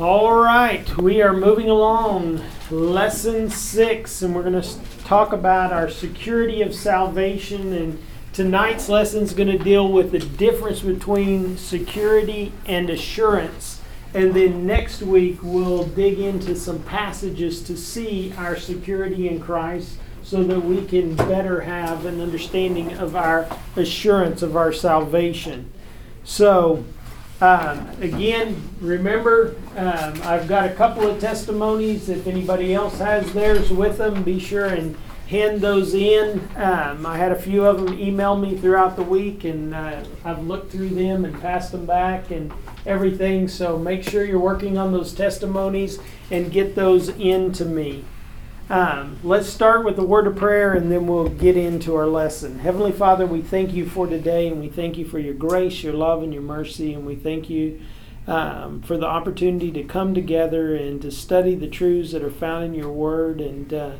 All right, we are moving along. Lesson six, and we're going to talk about our security of salvation. And tonight's lesson is going to deal with the difference between security and assurance. And then next week, we'll dig into some passages to see our security in Christ so that we can better have an understanding of our assurance of our salvation. So, um, again, remember, um, I've got a couple of testimonies. If anybody else has theirs with them, be sure and hand those in. Um, I had a few of them email me throughout the week, and uh, I've looked through them and passed them back and everything. So make sure you're working on those testimonies and get those in to me. Um, let's start with the word of prayer and then we'll get into our lesson. Heavenly Father, we thank you for today and we thank you for your grace, your love, and your mercy. And we thank you um, for the opportunity to come together and to study the truths that are found in your word. And uh,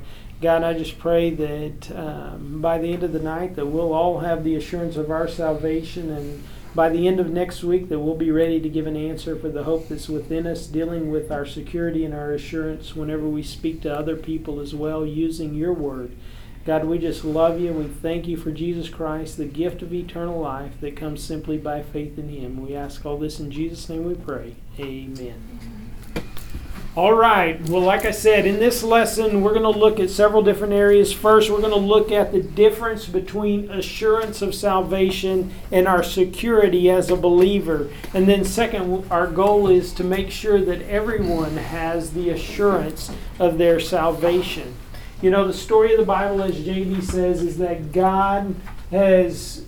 God, I just pray that um, by the end of the night that we'll all have the assurance of our salvation and by the end of next week that we'll be ready to give an answer for the hope that's within us, dealing with our security and our assurance whenever we speak to other people as well, using your word. God, we just love you. We thank you for Jesus Christ, the gift of eternal life that comes simply by faith in him. We ask all this in Jesus' name we pray. Amen. All right. Well, like I said, in this lesson, we're going to look at several different areas. First, we're going to look at the difference between assurance of salvation and our security as a believer. And then, second, our goal is to make sure that everyone has the assurance of their salvation. You know, the story of the Bible, as JB says, is that God has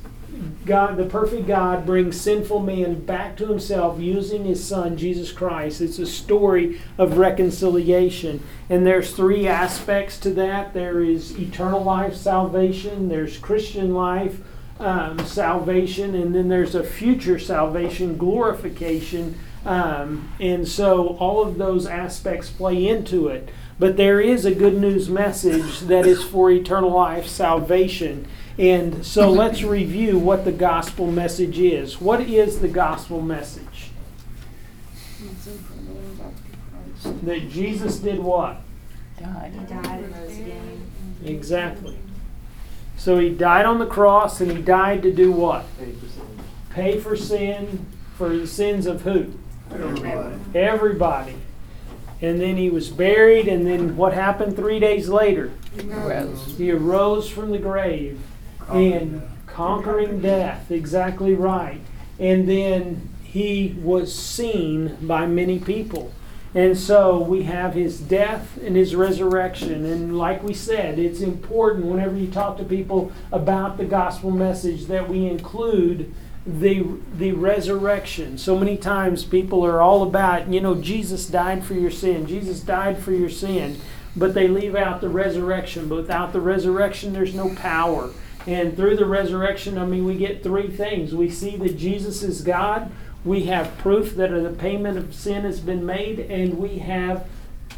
God, the perfect God, brings sinful man back to himself using his son, Jesus Christ. It's a story of reconciliation. And there's three aspects to that there is eternal life salvation, there's Christian life um, salvation, and then there's a future salvation, glorification. Um, and so all of those aspects play into it. But there is a good news message that is for eternal life salvation. And so let's review what the gospel message is. What is the gospel message? That Jesus did what? Died. He died and rose again. Exactly. So he died on the cross and he died to do what? Pay for sin, Pay for sin, for the sins of who? Everybody. Everybody. And then he was buried, and then what happened three days later? Rose. He arose from the grave and conquering death. Exactly right. And then he was seen by many people. And so we have his death and his resurrection. And like we said, it's important whenever you talk to people about the gospel message that we include the the resurrection. So many times people are all about, you know, Jesus died for your sin. Jesus died for your sin. But they leave out the resurrection. But without the resurrection, there's no power. And through the resurrection, I mean, we get three things. We see that Jesus is God, we have proof that the payment of sin has been made, and we have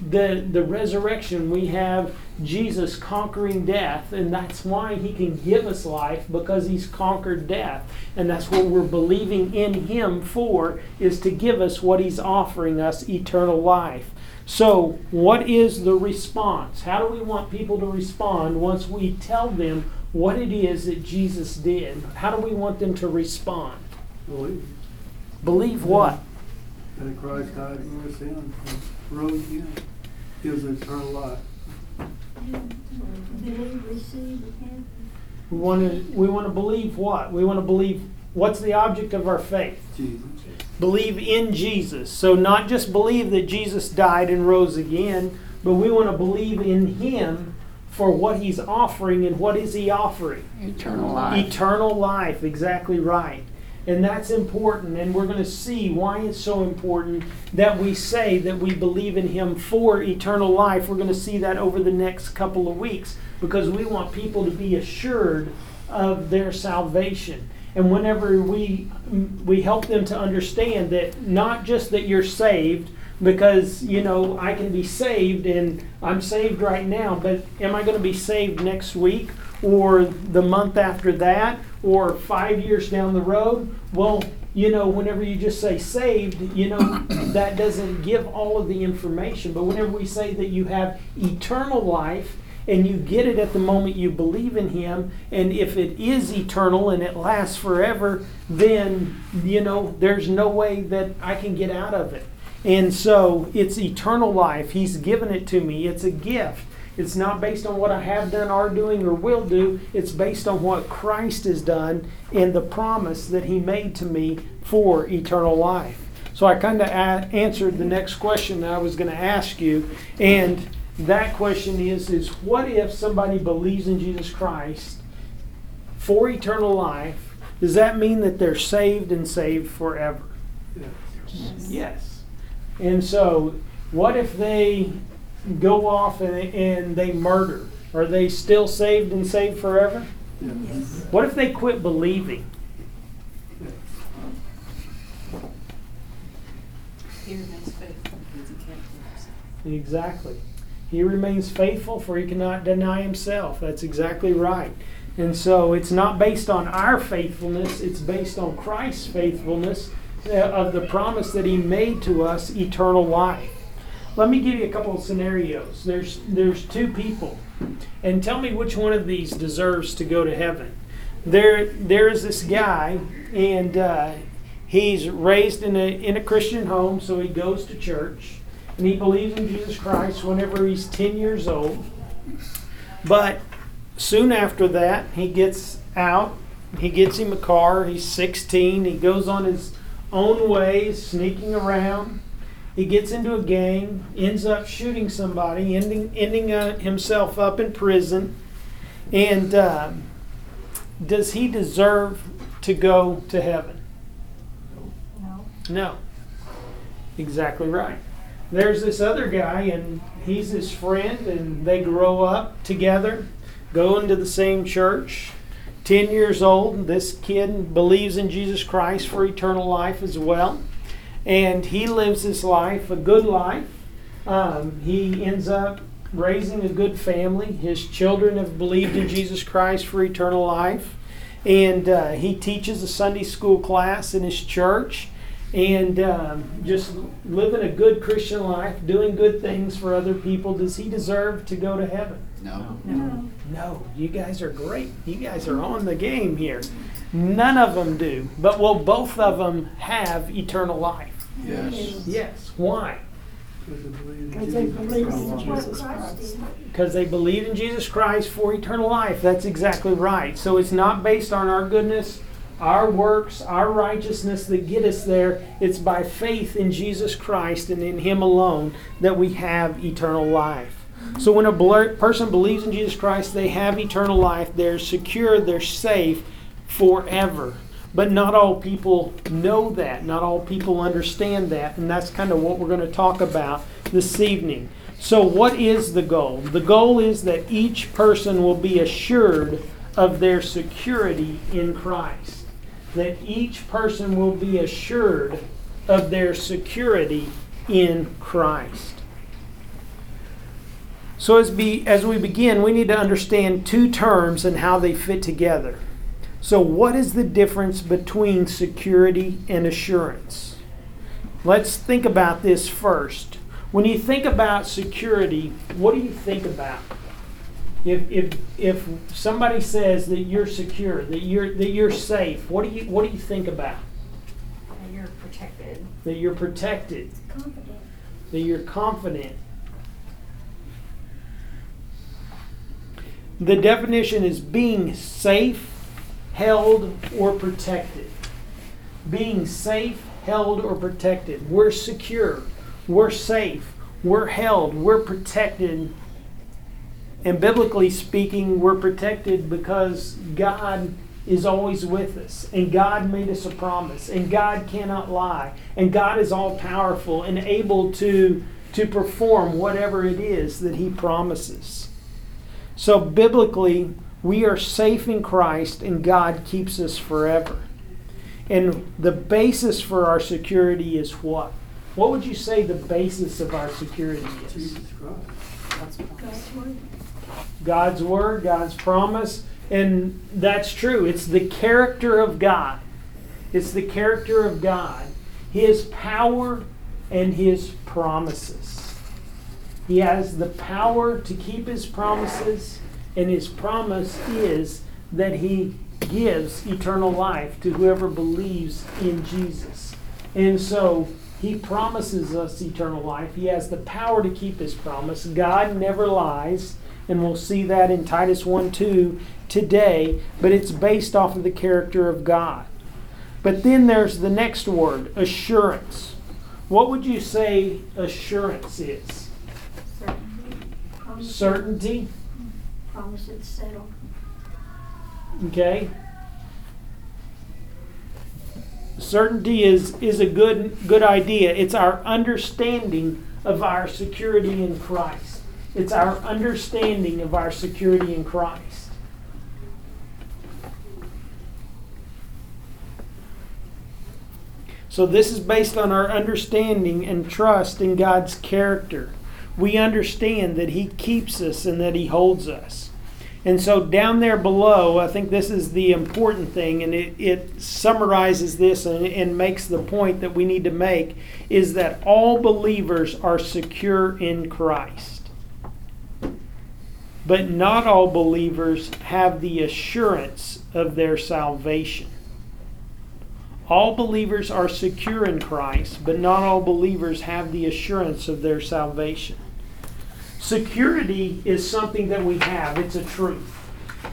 the, the resurrection. We have Jesus conquering death, and that's why he can give us life because he's conquered death. And that's what we're believing in him for, is to give us what he's offering us eternal life. So, what is the response? How do we want people to respond once we tell them what it is that Jesus did. How do we want them to respond? Believe Believe what? that Christ died for our sins and rose again, gives eternal life. We want to we want to believe what? We want to believe what's the object of our faith? Jesus. Believe in Jesus. So not just believe that Jesus died and rose again, but we want to believe in him for what he's offering and what is he offering? Eternal life. Eternal life, exactly right. And that's important, and we're going to see why it's so important that we say that we believe in Him for eternal life. We're going to see that over the next couple of weeks because we want people to be assured of their salvation. And whenever we we help them to understand that not just that you're saved, because you know I can be saved and I'm saved right now, but am I going to be saved next week or the month after that or five years down the road? Well, you know, whenever you just say saved, you know, that doesn't give all of the information. But whenever we say that you have eternal life and you get it at the moment you believe in Him, and if it is eternal and it lasts forever, then, you know, there's no way that I can get out of it. And so it's eternal life. He's given it to me, it's a gift. It's not based on what I have done, are doing, or will do. It's based on what Christ has done and the promise that He made to me for eternal life. So I kind of a- answered the next question that I was going to ask you, and that question is: is what if somebody believes in Jesus Christ for eternal life? Does that mean that they're saved and saved forever? Yes. Yes. And so, what if they go off and, and they murder? Are they still saved and saved forever? Yes. What if they quit believing? He remains faithful because he can't himself. Exactly. He remains faithful, for he cannot deny himself. That's exactly right. And so it's not based on our faithfulness, it's based on Christ's faithfulness of the promise that he made to us eternal life. Let me give you a couple of scenarios. There's there's two people. And tell me which one of these deserves to go to heaven. There there is this guy and uh, he's raised in a in a Christian home, so he goes to church and he believes in Jesus Christ whenever he's 10 years old. But soon after that, he gets out, he gets him a car, he's 16, he goes on his own ways, sneaking around. He gets into a gang, ends up shooting somebody, ending, ending uh, himself up in prison. And um, does he deserve to go to heaven? No. No. Exactly right. There's this other guy, and he's his friend, and they grow up together, go into the same church. 10 years old, this kid believes in Jesus Christ for eternal life as well. And he lives his life, a good life. Um, he ends up raising a good family. His children have believed in Jesus Christ for eternal life. And uh, he teaches a Sunday school class in his church and um, just living a good Christian life, doing good things for other people, does he deserve to go to heaven? No. No. No, you guys are great. You guys are on the game here. None of them do, but will both of them have eternal life? Yes. Yes. Why? Because they believe in Jesus Christ. Because they believe in Jesus Christ for eternal life. That's exactly right. So it's not based on our goodness, our works, our righteousness that get us there. It's by faith in Jesus Christ and in Him alone that we have eternal life. So when a person believes in Jesus Christ, they have eternal life. They're secure, they're safe forever. But not all people know that. Not all people understand that. And that's kind of what we're going to talk about this evening. So, what is the goal? The goal is that each person will be assured of their security in Christ. That each person will be assured of their security in Christ. So, as, be, as we begin, we need to understand two terms and how they fit together. So, what is the difference between security and assurance? Let's think about this first. When you think about security, what do you think about? If, if, if somebody says that you're secure, that you're, that you're safe, what do, you, what do you think about? That you're protected. That you're protected, Confident. that you're confident. The definition is being safe, held, or protected. Being safe, held, or protected. We're secure. We're safe. We're held. We're protected. And biblically speaking, we're protected because God is always with us. And God made us a promise. And God cannot lie. And God is all powerful and able to, to perform whatever it is that He promises. So, biblically, we are safe in Christ and God keeps us forever. And the basis for our security is what? What would you say the basis of our security is? Jesus Christ. God's Word, God's promise. And that's true. It's the character of God. It's the character of God, His power, and His promises. He has the power to keep His promises, and His promise is that He gives eternal life to whoever believes in Jesus. And so, He promises us eternal life. He has the power to keep His promise. God never lies, and we'll see that in Titus 1 2 today, but it's based off of the character of God. But then there's the next word, assurance. What would you say assurance is? Certainty. Promise- Certainty, Promise it's settled. okay? Certainty is, is a good, good idea. It's our understanding of our security in Christ. It's our understanding of our security in Christ. So, this is based on our understanding and trust in God's character. We understand that He keeps us and that He holds us. And so, down there below, I think this is the important thing, and it, it summarizes this and, and makes the point that we need to make is that all believers are secure in Christ. But not all believers have the assurance of their salvation. All believers are secure in Christ, but not all believers have the assurance of their salvation. Security is something that we have, it's a truth.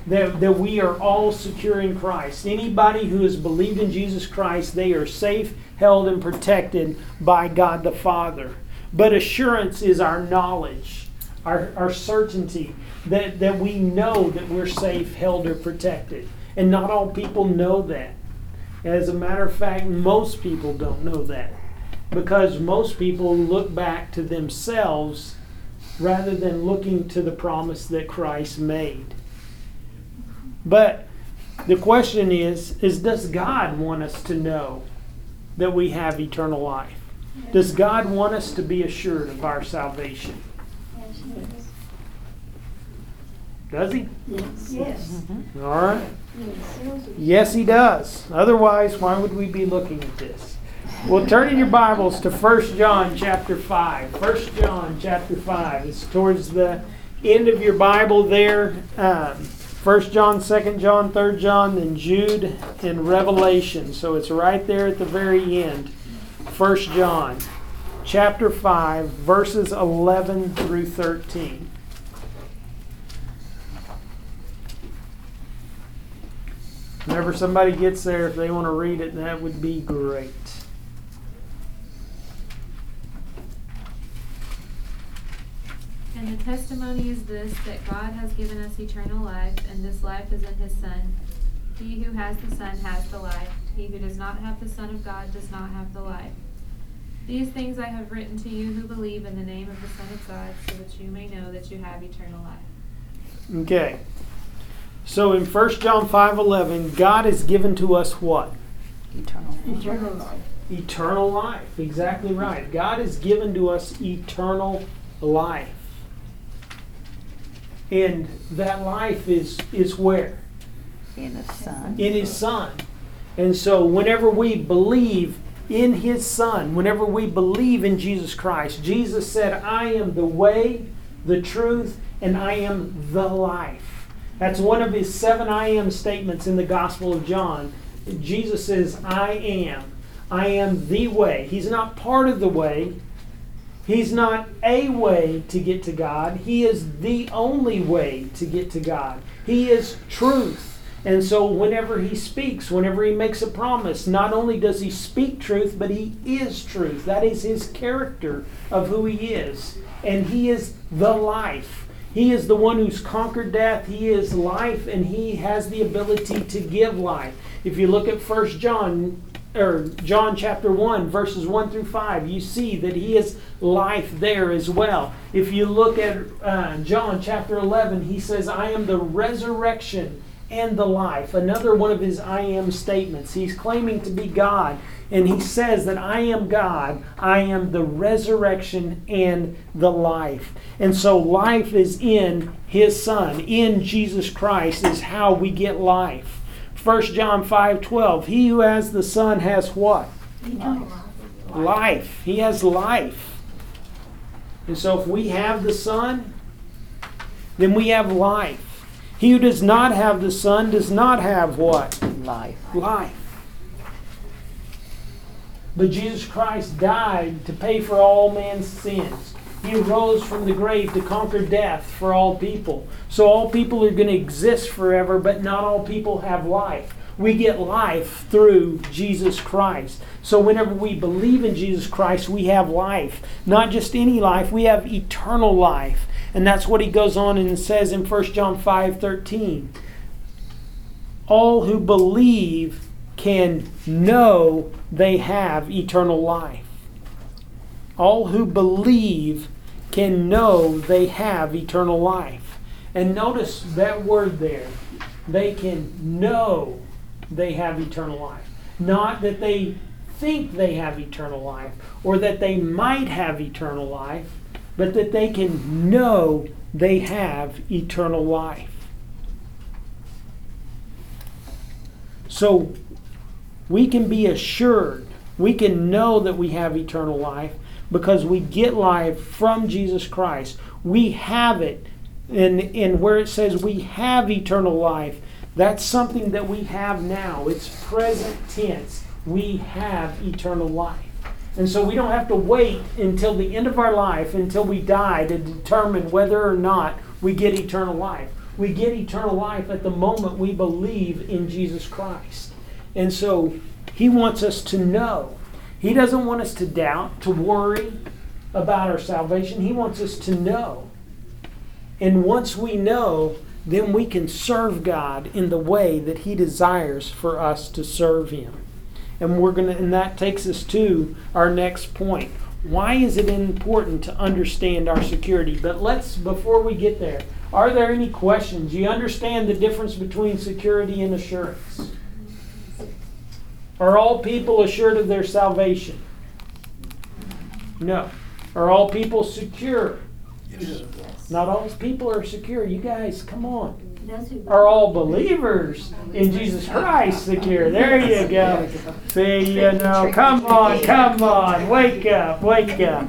That, that we are all secure in Christ. Anybody who has believed in Jesus Christ, they are safe, held, and protected by God the Father. But assurance is our knowledge, our, our certainty that, that we know that we're safe, held, or protected. And not all people know that. As a matter of fact, most people don't know that because most people look back to themselves rather than looking to the promise that Christ made. But the question is is does God want us to know that we have eternal life? Does God want us to be assured of our salvation? Yes, yes. Does he? Yes. Yes. All right. Yes. He does. Otherwise, why would we be looking at this? Well, turn in your Bibles to 1 John chapter 5. 1 John chapter 5. It's towards the end of your Bible there. Um, 1 John, 2 John, 3 John, then Jude and Revelation. So it's right there at the very end. 1 John chapter 5, verses 11 through 13. Whenever somebody gets there, if they want to read it, that would be great. And the testimony is this, that God has given us eternal life, and this life is in his Son. He who has the Son has the life. He who does not have the Son of God does not have the life. These things I have written to you who believe in the name of the Son of God, so that you may know that you have eternal life. Okay. So in 1 John 5:11, God has given to us what? Eternal. Eternal life. Eternal life. Exactly right. God has given to us eternal life. And that life is is where? In his son. in his son. And so whenever we believe in his son, whenever we believe in Jesus Christ, Jesus said, I am the way, the truth, and I am the life. That's one of his seven I am statements in the Gospel of John. Jesus says, I am. I am the way. He's not part of the way. He's not a way to get to God. He is the only way to get to God. He is truth. And so, whenever he speaks, whenever he makes a promise, not only does he speak truth, but he is truth. That is his character of who he is. And he is the life. He is the one who's conquered death. He is life, and he has the ability to give life. If you look at 1 John, or John chapter 1, verses 1 through 5, you see that he is life there as well. If you look at uh, John chapter 11, he says, I am the resurrection and the life. Another one of his I am statements. He's claiming to be God, and he says that I am God, I am the resurrection and the life. And so life is in his Son, in Jesus Christ, is how we get life. 1 John 5 12. He who has the Son has what? Life. Life. He has life. And so if we have the Son, then we have life. He who does not have the Son does not have what? Life. Life. But Jesus Christ died to pay for all man's sins. He rose from the grave to conquer death for all people. So all people are going to exist forever, but not all people have life. We get life through Jesus Christ. So whenever we believe in Jesus Christ, we have life. Not just any life, we have eternal life. And that's what he goes on and says in 1 John 5 13. All who believe can know they have eternal life. All who believe can know they have eternal life. And notice that word there. They can know they have eternal life. Not that they think they have eternal life or that they might have eternal life, but that they can know they have eternal life. So we can be assured, we can know that we have eternal life because we get life from Jesus Christ. We have it. And, and where it says we have eternal life, that's something that we have now. It's present tense. We have eternal life. And so we don't have to wait until the end of our life, until we die, to determine whether or not we get eternal life. We get eternal life at the moment we believe in Jesus Christ. And so he wants us to know. He doesn't want us to doubt, to worry about our salvation. He wants us to know. And once we know, then we can serve God in the way that he desires for us to serve him. And we're to and that takes us to our next point. Why is it important to understand our security? But let's before we get there, are there any questions? You understand the difference between security and assurance? Are all people assured of their salvation? No. Are all people secure? Yes. Not all people are secure. You guys, come on. Those who Are all believers in Jesus Christ secure? There you go. See, you know, come on, come on, wake up, wake up.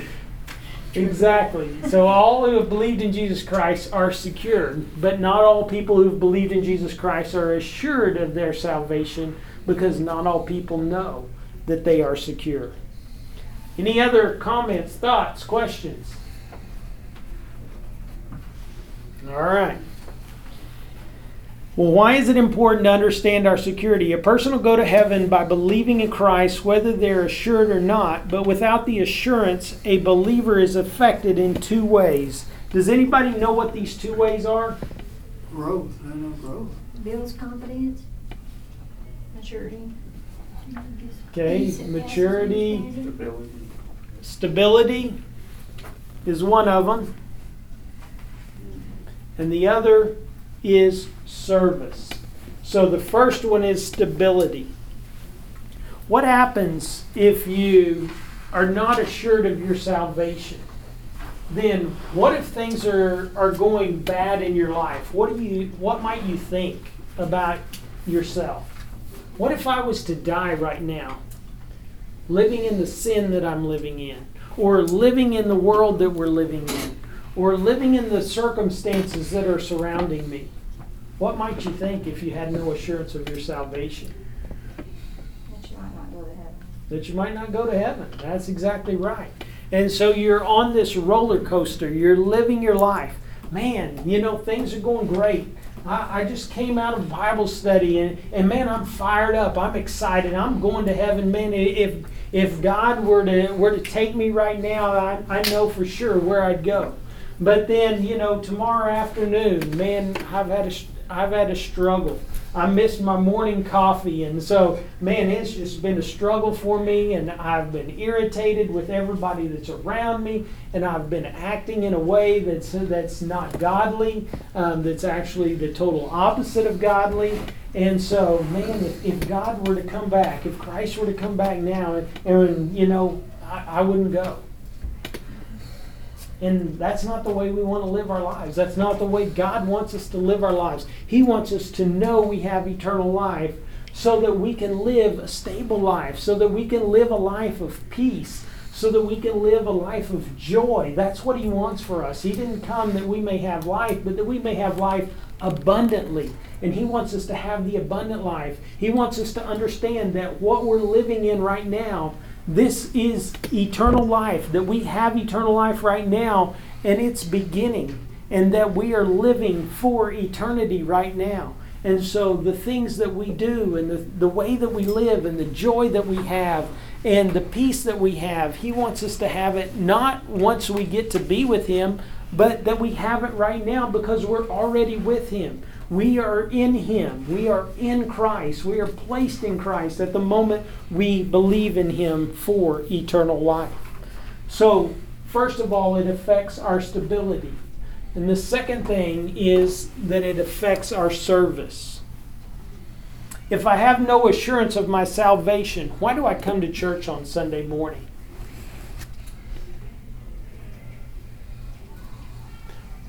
exactly. So all who have believed in Jesus Christ are secured, but not all people who have believed in Jesus Christ are assured of their salvation because not all people know that they are secure. Any other comments, thoughts, questions? All right. Well, why is it important to understand our security? A person will go to heaven by believing in Christ, whether they're assured or not, but without the assurance, a believer is affected in two ways. Does anybody know what these two ways are? Growth, I know growth. builds confidence. Maturity. Okay, maturity. Stability. Stability is one of them, and the other is service. So the first one is stability. What happens if you are not assured of your salvation? Then what if things are, are going bad in your life? What do you what might you think about yourself? What if I was to die right now? living in the sin that I'm living in, or living in the world that we're living in, or living in the circumstances that are surrounding me. What might you think if you had no assurance of your salvation? That you might not go to heaven. That you might not go to heaven. That's exactly right. And so you're on this roller coaster, you're living your life. Man, you know, things are going great. I, I just came out of Bible study and, and man, I'm fired up. I'm excited. I'm going to heaven. Man, if if God were to were to take me right now, I, I know for sure where I'd go. But then, you know, tomorrow afternoon, man, I've had a I've had a struggle. I missed my morning coffee, and so man, it's just been a struggle for me, and I've been irritated with everybody that's around me, and I've been acting in a way that's that's not godly, um, that's actually the total opposite of godly. And so, man, if, if God were to come back, if Christ were to come back now, and, and you know, I, I wouldn't go. And that's not the way we want to live our lives. That's not the way God wants us to live our lives. He wants us to know we have eternal life so that we can live a stable life, so that we can live a life of peace, so that we can live a life of joy. That's what He wants for us. He didn't come that we may have life, but that we may have life abundantly. And He wants us to have the abundant life. He wants us to understand that what we're living in right now, this is eternal life, that we have eternal life right now, and it's beginning, and that we are living for eternity right now. And so the things that we do and the, the way that we live and the joy that we have and the peace that we have, He wants us to have it not once we get to be with Him, but that we have it right now because we're already with Him. We are in Him. We are in Christ. We are placed in Christ at the moment we believe in Him for eternal life. So, first of all, it affects our stability. And the second thing is that it affects our service. If I have no assurance of my salvation, why do I come to church on Sunday morning?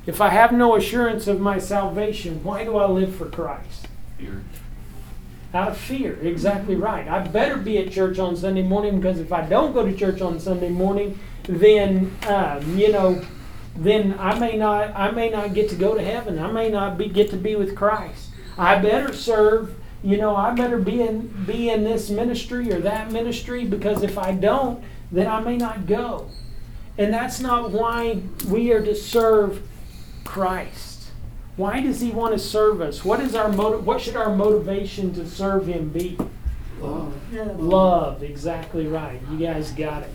If I have no assurance of my salvation, why do I live for Christ? Fear. Out of fear, exactly right. I better be at church on Sunday morning because if I don't go to church on Sunday morning, then um, you know, then I may not I may not get to go to heaven. I may not be get to be with Christ. I better serve. You know, I better be in be in this ministry or that ministry because if I don't, then I may not go. And that's not why we are to serve Christ. Why does he want to serve us? What is our motive? What should our motivation to serve him be? Love. Love, exactly right. You guys got it.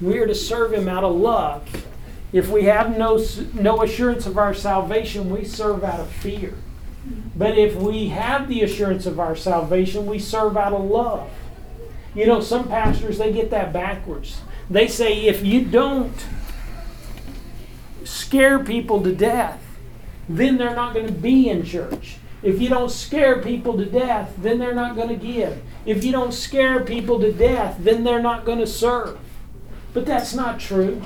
We are to serve him out of love. If we have no no assurance of our salvation, we serve out of fear. But if we have the assurance of our salvation, we serve out of love. You know, some pastors they get that backwards. They say if you don't scare people to death, then they're not going to be in church. If you don't scare people to death, then they're not going to give. If you don't scare people to death, then they're not going to serve. But that's not true.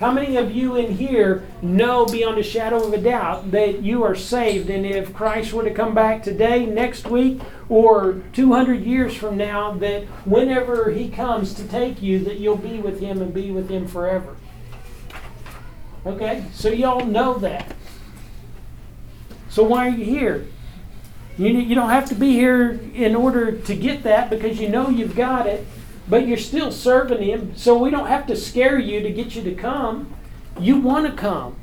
How many of you in here know beyond a shadow of a doubt that you are saved? And if Christ were to come back today, next week, or 200 years from now, that whenever He comes to take you, that you'll be with Him and be with Him forever? Okay? So y'all know that. So why are you here? You, you don't have to be here in order to get that because you know you've got it, but you're still serving Him. So we don't have to scare you to get you to come. You want to come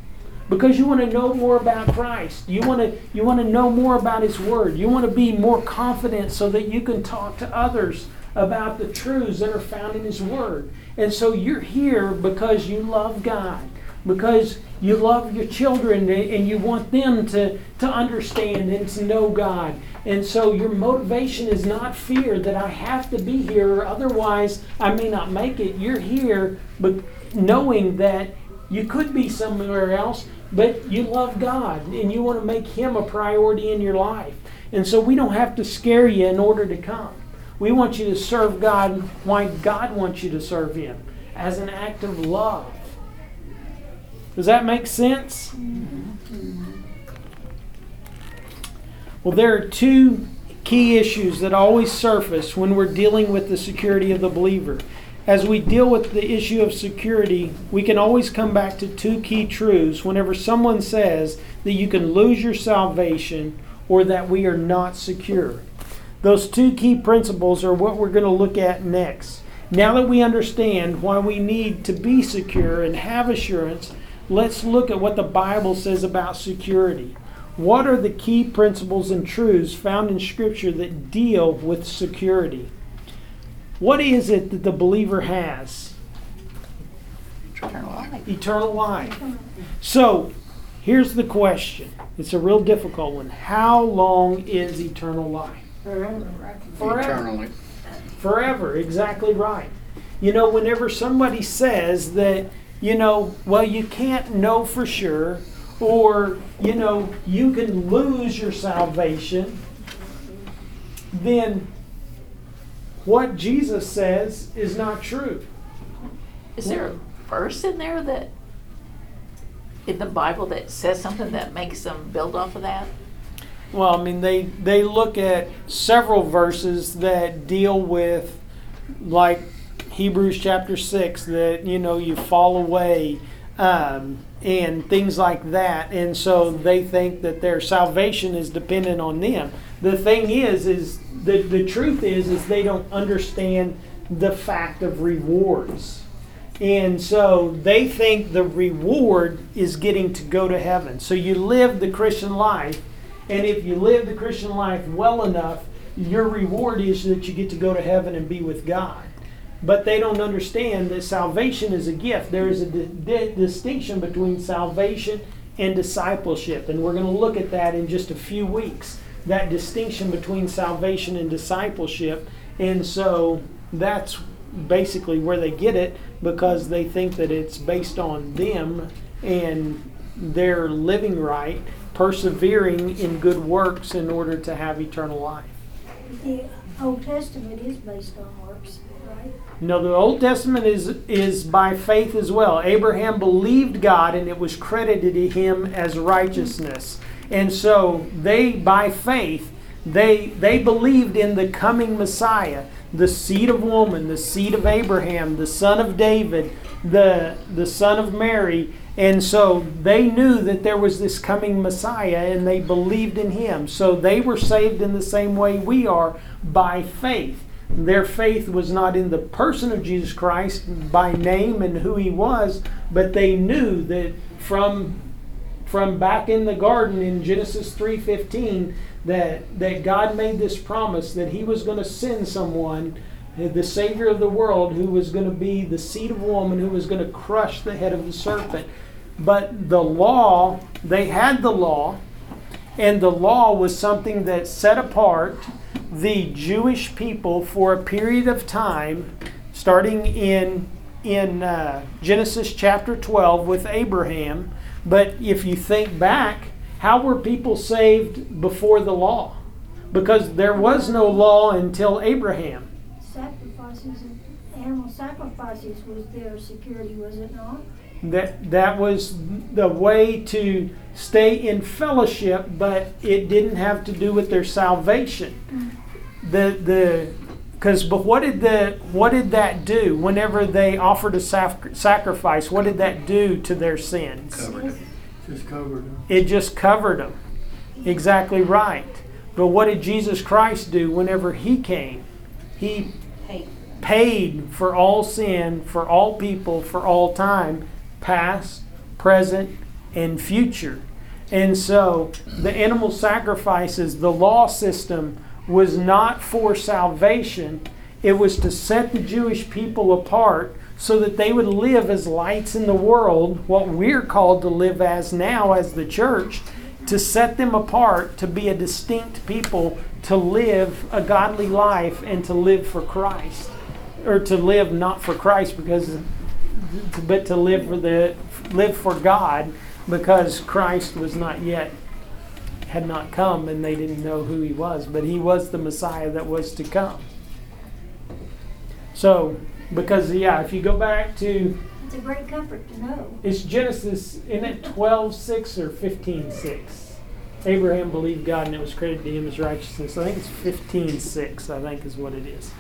because you want to know more about Christ. You want to you want to know more about His Word. You want to be more confident so that you can talk to others about the truths that are found in His Word. And so you're here because you love God because you love your children and you want them to, to understand and to know God. And so your motivation is not fear that I have to be here otherwise I may not make it. You're here but knowing that you could be somewhere else, but you love God and you want to make Him a priority in your life. And so we don't have to scare you in order to come. We want you to serve God why God wants you to serve Him as an act of love. Does that make sense? Well, there are two key issues that always surface when we're dealing with the security of the believer. As we deal with the issue of security, we can always come back to two key truths whenever someone says that you can lose your salvation or that we are not secure. Those two key principles are what we're going to look at next. Now that we understand why we need to be secure and have assurance, let's look at what the Bible says about security. What are the key principles and truths found in Scripture that deal with security? What is it that the believer has? Eternal life. Eternal life. So, here's the question. It's a real difficult one. How long is eternal life? Forever. Eternally. Forever, exactly right. You know, whenever somebody says that, you know, well, you can't know for sure, or, you know, you can lose your salvation, then what Jesus says is not true. Is there a verse in there that in the Bible that says something that makes them build off of that? Well, I mean, they they look at several verses that deal with, like Hebrews chapter six, that you know you fall away, um, and things like that, and so they think that their salvation is dependent on them. The thing is, is the the truth is, is they don't understand the fact of rewards. And so they think the reward is getting to go to heaven. So you live the Christian life, and if you live the Christian life well enough, your reward is that you get to go to heaven and be with God. But they don't understand that salvation is a gift. There is a di- di- distinction between salvation and discipleship. And we're going to look at that in just a few weeks that distinction between salvation and discipleship. And so that's basically where they get it because they think that it's based on them and their living right, persevering in good works in order to have eternal life. The Old Testament is based on works? No, the Old Testament is is by faith as well. Abraham believed God and it was credited to him as righteousness. And so they by faith they they believed in the coming Messiah, the seed of woman, the seed of Abraham, the son of David, the the son of Mary. And so they knew that there was this coming Messiah and they believed in him. So they were saved in the same way we are by faith. Their faith was not in the person of Jesus Christ by name and who he was, but they knew that from from back in the garden in Genesis 3:15 that that God made this promise that he was going to send someone the savior of the world who was going to be the seed of woman who was going to crush the head of the serpent. But the law, they had the law, and the law was something that set apart the Jewish people for a period of time, starting in in uh, Genesis chapter 12 with Abraham. But if you think back, how were people saved before the law? Because there was no law until Abraham. Sacrifices, and animal sacrifices was their security, was it not? That that was the way to stay in fellowship, but it didn't have to do with their salvation. The the because but what did the what did that do? Whenever they offered a sac- sacrifice, what did that do to their sins? Just covered them. It just covered them. Exactly right. But what did Jesus Christ do whenever he came? He Hey. paid for all sin, for all people, for all time, past, present, and future. And so the animal sacrifices, the law system, was not for salvation. It was to set the Jewish people apart so that they would live as lights in the world, what we're called to live as now as the church, to set them apart, to be a distinct people, to live a godly life, and to live for Christ. Or to live not for Christ because but to live for the live for God because Christ was not yet had not come and they didn't know who he was, but he was the Messiah that was to come. So, because yeah, if you go back to It's a great comfort to know. it's Genesis, isn't it twelve six or fifteen six? Abraham believed God and it was credited to him as righteousness. I think it's fifteen six, I think is what it is.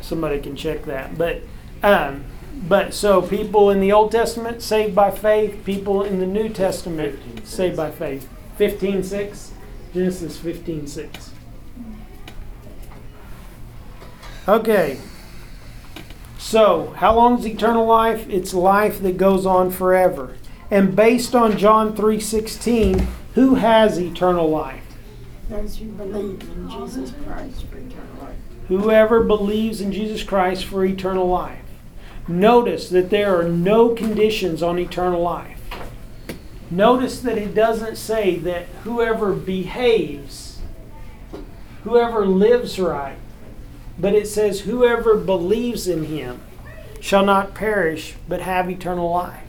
Somebody can check that. But um, but so people in the Old Testament saved by faith, people in the New Testament 15:6. saved by faith. Fifteen six? Genesis fifteen six. Okay. So, how long is eternal life? It's life that goes on forever. And based on John 3:16, who has eternal life? Those who believe in Jesus Christ for eternal life. Whoever believes in Jesus Christ for eternal life. Notice that there are no conditions on eternal life. Notice that it doesn't say that whoever behaves, whoever lives right, but it says whoever believes in him shall not perish but have eternal life.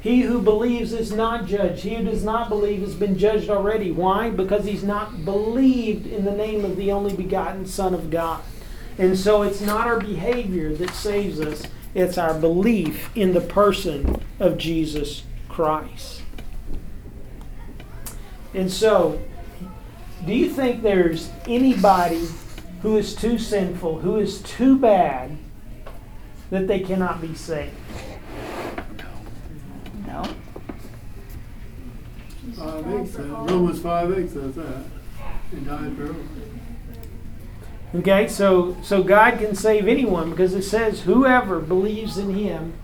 He who believes is not judged. He who does not believe has been judged already. Why? Because he's not believed in the name of the only begotten Son of God. And so it's not our behavior that saves us, It's our belief in the person of Jesus Christ. And so, do you think there's anybody who is too sinful, who is too bad, that they cannot be saved? No? Five eight says, uh, Romans five eight says that. He died for us. Okay, so so God can save anyone because it says whoever believes in him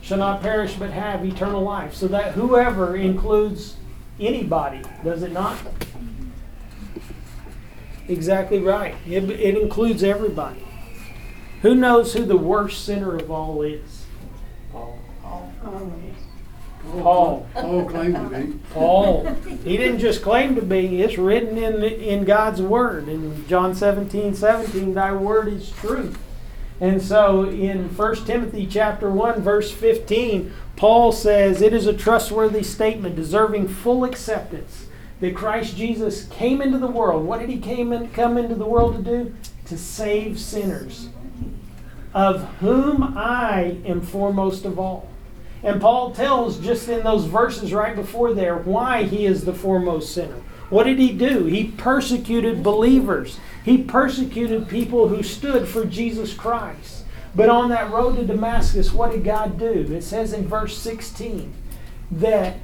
shall not perish but have eternal life. So that whoever includes anybody, does it not? Exactly right. It, it includes everybody. Who knows who the worst sinner of all is? Paul. Paul. Paul claimed to be. Paul. He didn't just claim to be, it's written in, in God's Word. In John 17, 17, thy word is truth. And so in 1 Timothy chapter 1, verse 15, Paul says, It is a trustworthy statement deserving full acceptance that Christ Jesus came into the world. What did he came in, come into the world to do? To save sinners, of whom I am foremost of all. And Paul tells just in those verses right before there why he is the foremost sinner. What did he do? He persecuted believers. He persecuted people who stood for Jesus Christ. But on that road to Damascus, what did God do? It says in verse 16 that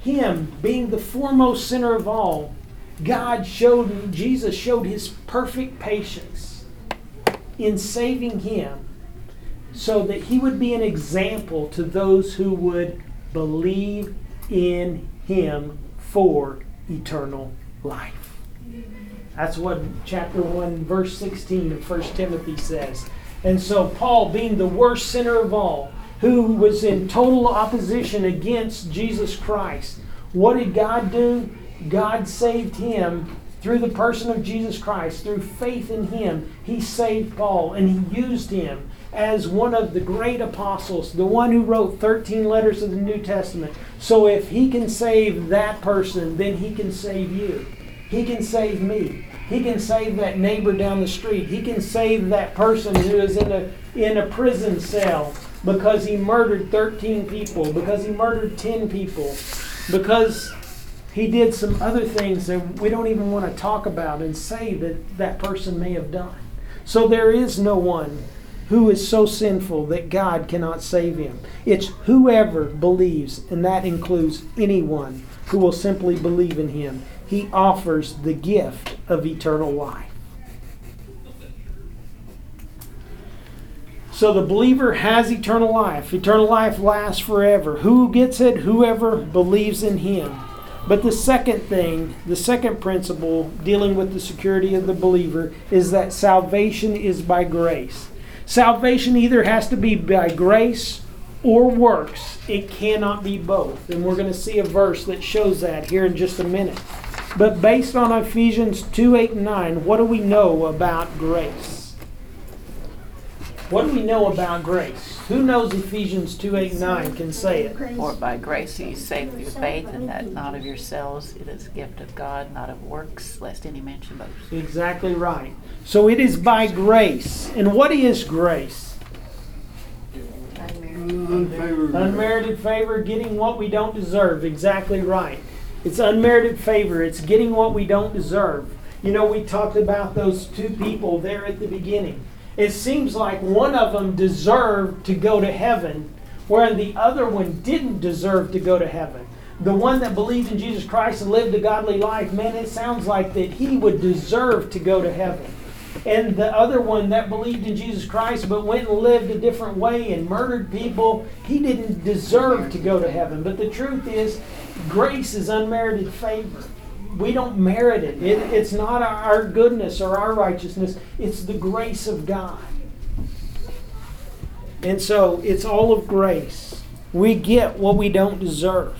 him being the foremost sinner of all, God showed Jesus showed his perfect patience in saving him so that he would be an example to those who would believe in him for eternal life. That's what chapter 1, verse 16 of 1 Timothy says. And so, Paul, being the worst sinner of all, who was in total opposition against Jesus Christ, what did God do? God saved him through the person of Jesus Christ, through faith in him. He saved Paul and he used him as one of the great apostles, the one who wrote 13 letters of the New Testament. So if he can save that person, then he can save you. He can save me. He can save that neighbor down the street. He can save that person who is in a in a prison cell because he murdered 13 people, because he murdered 10 people, because he did some other things that we don't even want to talk about and say that that person may have done. So there is no one who is so sinful that God cannot save him. It's whoever believes, and that includes anyone who will simply believe in him. He offers the gift of eternal life. So the believer has eternal life. Eternal life lasts forever. Who gets it? Whoever believes in him. But the second thing, the second principle dealing with the security of the believer is that salvation is by grace. Salvation either has to be by grace or works. It cannot be both. And we're going to see a verse that shows that here in just a minute. But based on Ephesians 2 8 and 9, what do we know about grace? What do we know about grace? Who knows Ephesians 2 8 9 can say it? For by grace are you saved through faith, and that not of yourselves, it is a gift of God, not of works, lest any man should boast. Exactly right. So it is by grace. And what is grace? Unfavored. Unmerited favor, getting what we don't deserve. Exactly right. It's unmerited favor. It's getting what we don't deserve. You know, we talked about those two people there at the beginning. It seems like one of them deserved to go to heaven, where the other one didn't deserve to go to heaven. The one that believed in Jesus Christ and lived a godly life, man, it sounds like that he would deserve to go to heaven. And the other one that believed in Jesus Christ but went and lived a different way and murdered people, he didn't deserve to go to heaven. But the truth is, grace is unmerited favor. We don't merit it. it it's not our goodness or our righteousness, it's the grace of God. And so it's all of grace. We get what we don't deserve.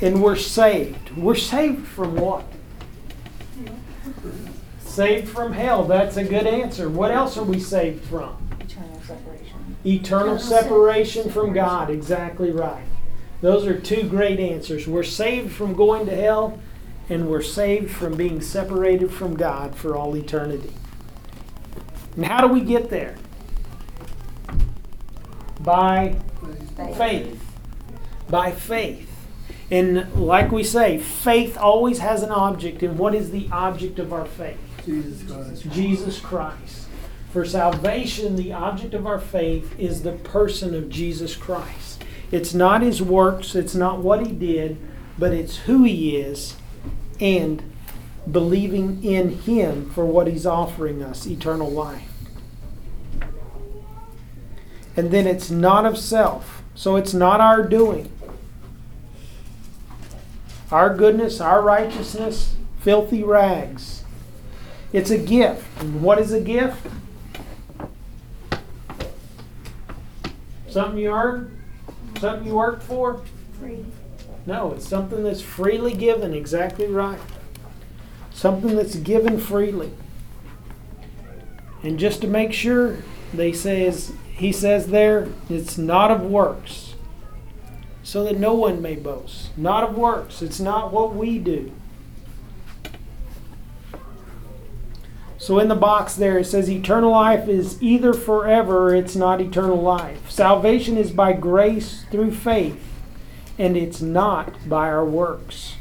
And we're saved. We're saved from what? Saved from hell. That's a good answer. What else are we saved from? Eternal separation. Eternal separation from God. Exactly right. Those are two great answers. We're saved from going to hell, and we're saved from being separated from God for all eternity. And how do we get there? By Faith. faith. By faith. And like we say, faith always has an object. And what is the object of our faith? Jesus Christ. Jesus Christ. For salvation, the object of our faith is the person of Jesus Christ. It's not his works, it's not what he did, but it's who he is and believing in him for what he's offering us eternal life. And then it's not of self. So it's not our doing. Our goodness, our righteousness, filthy rags. It's a gift. And what is a gift? Something you earned? Something you worked for? Free. No, it's something that's freely given, exactly right. Something that's given freely. And just to make sure, they says he says there, it's not of works. So that no one may boast. Not of works. It's not what we do. So in the box there it says eternal life is either forever or it's not eternal life. Salvation is by grace through faith and it's not by our works.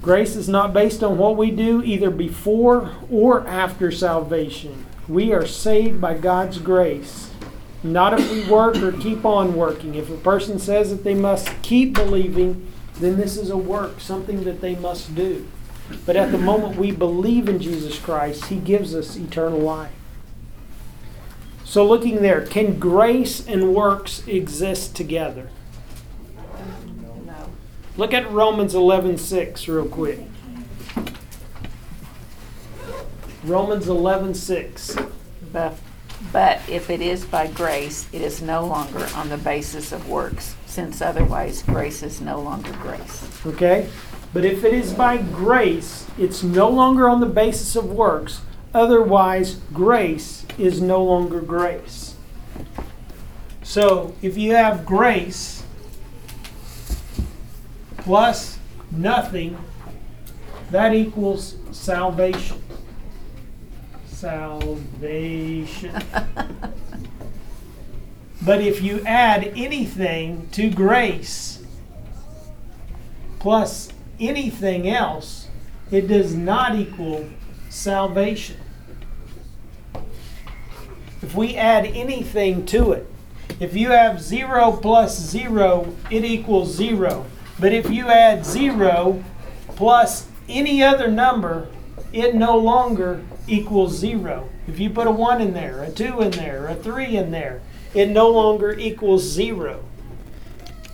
Grace is not based on what we do either before or after salvation. We are saved by God's grace, not if we work or keep on working. If a person says that they must keep believing, then this is a work, something that they must do. But at the moment we believe in Jesus Christ, He gives us eternal life. So, looking there, can grace and works exist together? No. Look at Romans 11:6 real quick. Romans 11:6. But, but if it is by grace, it is no longer on the basis of works, since otherwise grace is no longer grace. Okay? But if it is by grace, it's no longer on the basis of works. Otherwise, grace is no longer grace. So, if you have grace plus nothing, that equals salvation. Salvation. But if you add anything to grace plus anything else, it does not equal salvation. If we add anything to it, if you have 0 plus 0, it equals 0. But if you add 0 plus any other number, it no longer equals 0. If you put a 1 in there, a 2 in there, a 3 in there, it no longer equals 0.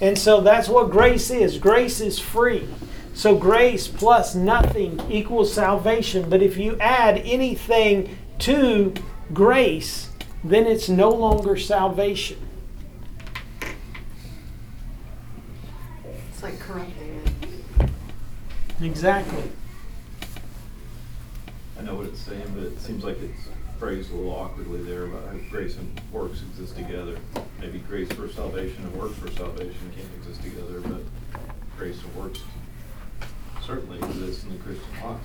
And so that's what grace is. Grace is free. So grace plus nothing equals salvation. But if you add anything to grace, then it's no longer salvation. It's like corrupting it. Exactly. I know what it's saying, but it seems like it's phrased a little awkwardly there about how grace and works exist together. Maybe grace for salvation and works for salvation can't exist together, but grace and works certainly exist in the Christian life.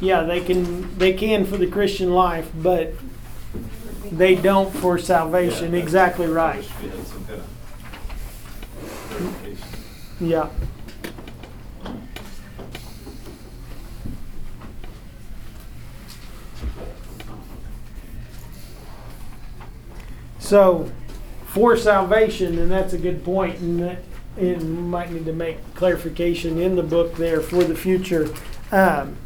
Yeah, they can they can for the Christian life, but they don't for salvation. Yeah, exactly I right. wish we had some kind of clarification. Yeah. So, for salvation, and that's a good point, and that it might need to make clarification in the book there for the future. Um,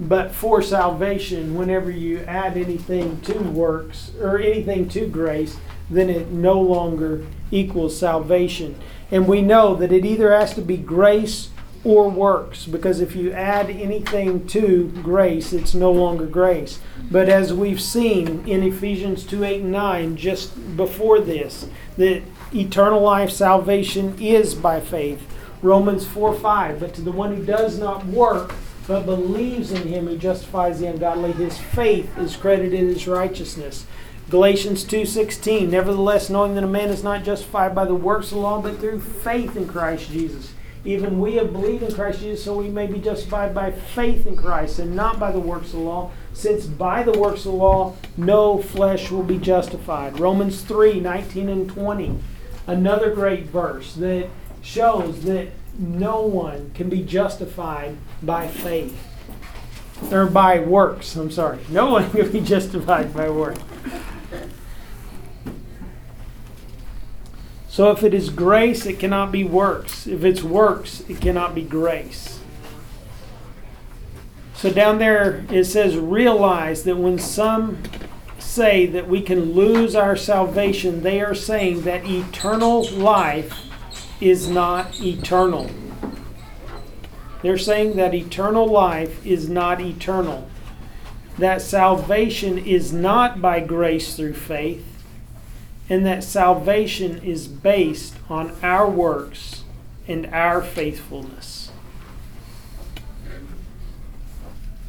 but for salvation, whenever you add anything to works or anything to grace, then it no longer equals salvation. And we know that it either has to be grace or works, because if you add anything to grace, it's no longer grace. But as we've seen in Ephesians 2 8 and 9, just before this, that eternal life salvation is by faith. Romans 4 5, but to the one who does not work, but believes in him who justifies the ungodly, his faith is credited as righteousness. Galatians 2:16 Nevertheless knowing that a man is not justified by the works of the law but through faith in Christ Jesus even we have believed in Christ Jesus, so we may be justified by faith in Christ and not by the works of the law, since by the works of the law no flesh will be justified. Romans 3:19 and 20. Another great verse that shows that no one can be justified by faith. Or by works, I'm sorry. No one can be justified by works. So if it is grace, it cannot be works. If it's works, it cannot be grace. So down there it says, realize that when some say that we can lose our salvation, they are saying that eternal life is not eternal. They're saying that eternal life is not eternal. That salvation is not by grace through faith, and that salvation is based on our works and our faithfulness.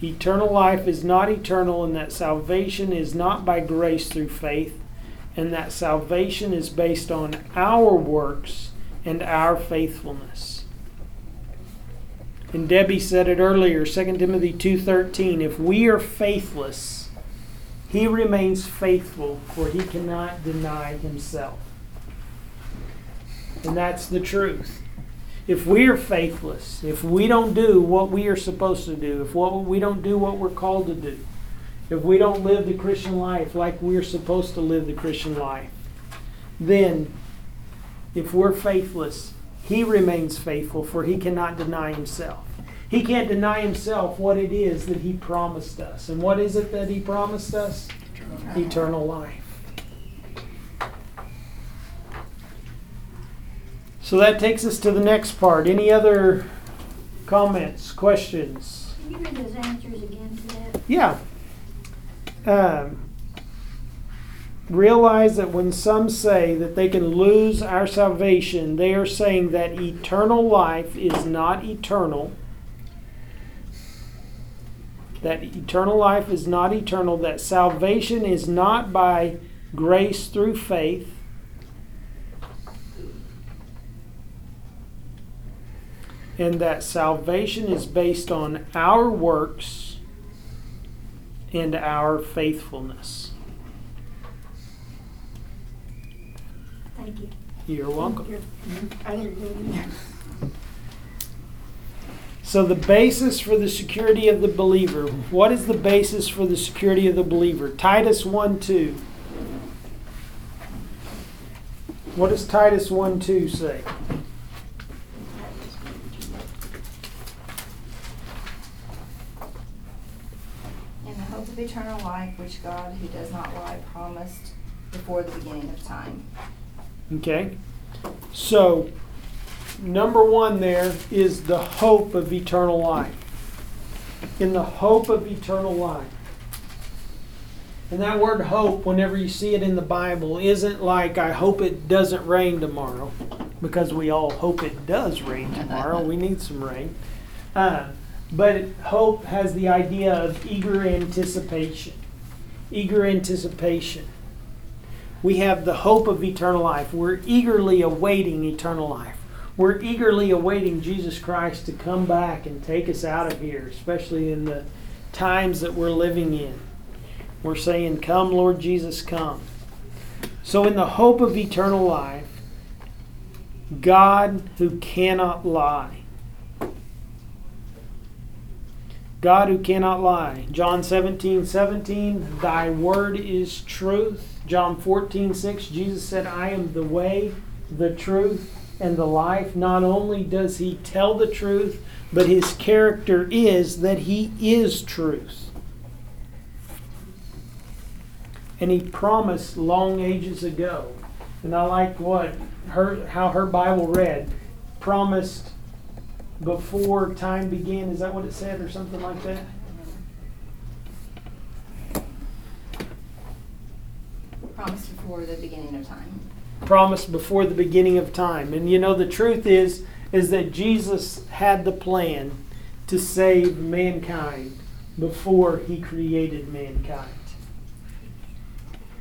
Eternal life is not eternal, and that salvation is not by grace through faith, and that salvation is based on our works and our faithfulness. And Debbie said it earlier, 2 Timothy 2:13, if we are faithless, he remains faithful, for he cannot deny himself. And that's the truth. If we are faithless, if we don't do what we are supposed to do, if what, we don't do what we're called to do, if we don't live the Christian life like we're supposed to live the Christian life, then if we're faithless, he remains faithful, for he cannot deny himself. He can't deny himself what it is that he promised us. And what is it that he promised us? Eternal life. So that takes us to the next part. Any other comments, questions? Can you read those answers again to that? Yeah. Um, realize that when some say that they can lose our salvation, they are saying that eternal life is not eternal. That eternal life is not eternal, that salvation is not by grace through faith. And that salvation is based on our works and our faithfulness. Thank you. You're welcome. So, the basis for the security of the believer. What is the basis for the security of the believer? Titus 1 2. What does Titus 1 2 say? In the hope eternal life which God, who does not lie, promised before the beginning of time. Okay? So, number one there is the hope of eternal life. In the hope of eternal life. And that word hope, whenever you see it in the Bible, isn't like, I hope it doesn't rain tomorrow, because we all hope it does rain tomorrow. we need some rain. Uh, but hope has the idea of eager anticipation. Eager anticipation. We have the hope of eternal life. We're eagerly awaiting eternal life. We're eagerly awaiting Jesus Christ to come back and take us out of here, especially in the times that we're living in. We're saying, Come, Lord Jesus, come. So, in the hope of eternal life, God who cannot lie. God who cannot lie. John 17, 17, Thy word is truth. John 14, 6, Jesus said, I am the way, the truth, and the life. Not only does he tell the truth, but his character is that he is truth. And he promised long ages ago. And I like what her how her Bible read. Promised before time began. Is that what it said or something like that? Promised before the beginning of time. promised before the beginning of time. And you know the truth is is that Jesus had the plan to save mankind before he created mankind.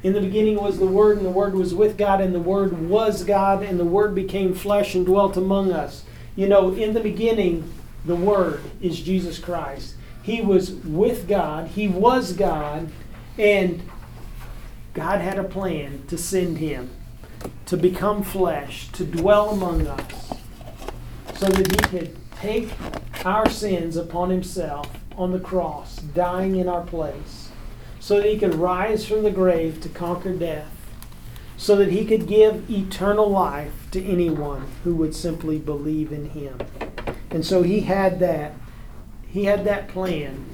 In the beginning was the Word, and the Word was with God, and the Word was God, and the Word became flesh and dwelt among us. You know, in the beginning, the Word is Jesus Christ. He was with God, He was God, and God had a plan to send Him to become flesh, to dwell among us, so that He could take our sins upon Himself on the cross, dying in our place, so that He could rise from the grave to conquer death so that he could give eternal life to anyone who would simply believe in him. And so he had that he had that plan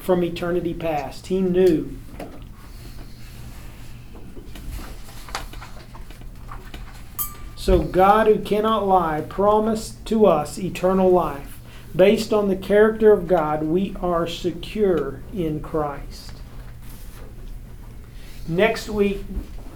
from eternity past. He knew So God who cannot lie promised to us eternal life. Based on the character of God, we are secure in Christ. Next week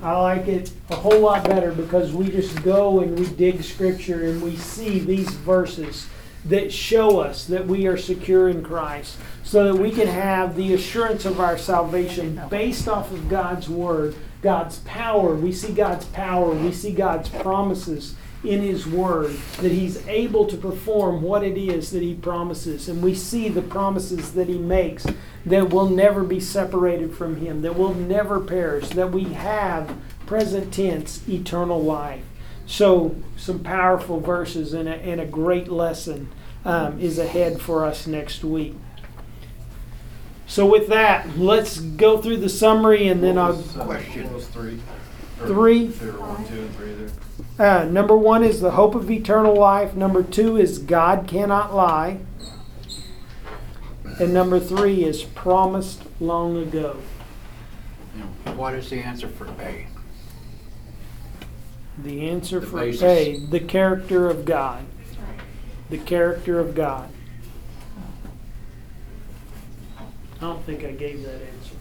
I like it a whole lot better because we just go and we dig scripture and we see these verses that show us that we are secure in Christ so that we can have the assurance of our salvation based off of God's word, God's power. We see God's power, we see God's promises in his word that he's able to perform what it is that he promises and we see the promises that he makes that will never be separated from him that will never perish that we have present tense eternal life so some powerful verses and a, and a great lesson um, is ahead for us next week so with that let's go through the summary and then i'll Question. Was three? Three. There were one, two, and three there. Uh, number one is the hope of eternal life. Number two is God cannot lie. And number three is promised long ago. What is the answer for A? The answer The for basis. A, the character of God. The character of God. I don't think I gave that answer.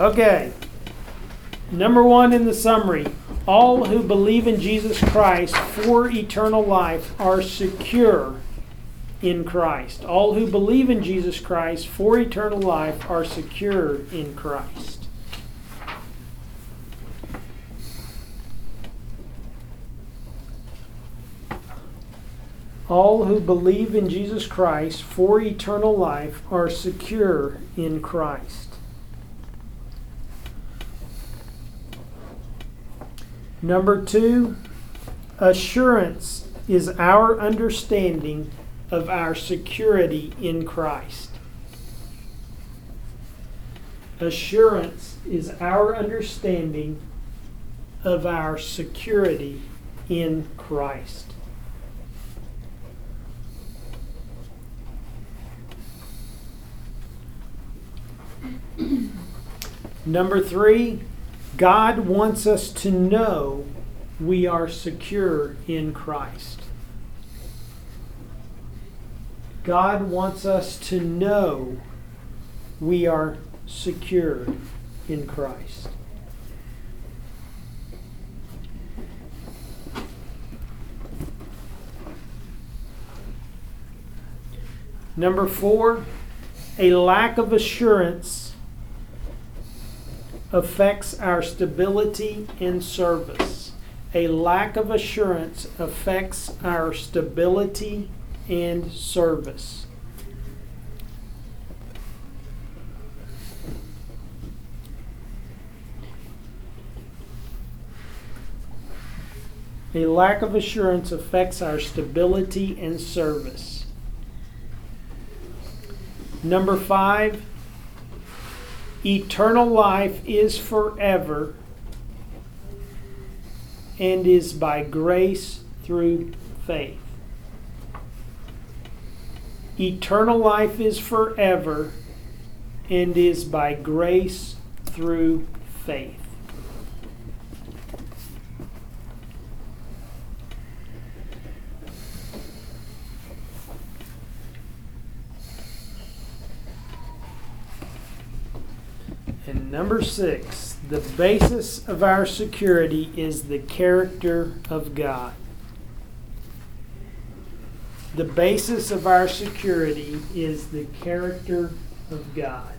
Okay. Number one in the summary all who believe in Jesus Christ for eternal life are secure in Christ. All who believe in Jesus Christ for eternal life are secure in Christ. All who believe in Jesus Christ for eternal life are secure in Christ. Number two, assurance is our understanding of our security in Christ. Assurance is our understanding of our security in Christ. Number three, God wants us to know we are secure in Christ. God wants us to know we are secure in Christ. Number four, a lack of assurance affects our stability in service. A lack of assurance affects our stability and service. A lack of assurance affects our stability and service. Number five, eternal life is forever and is by grace through faith. Eternal life is forever and is by grace through faith. And number six, the basis of our security is the character of God. The basis of our security is the character of God.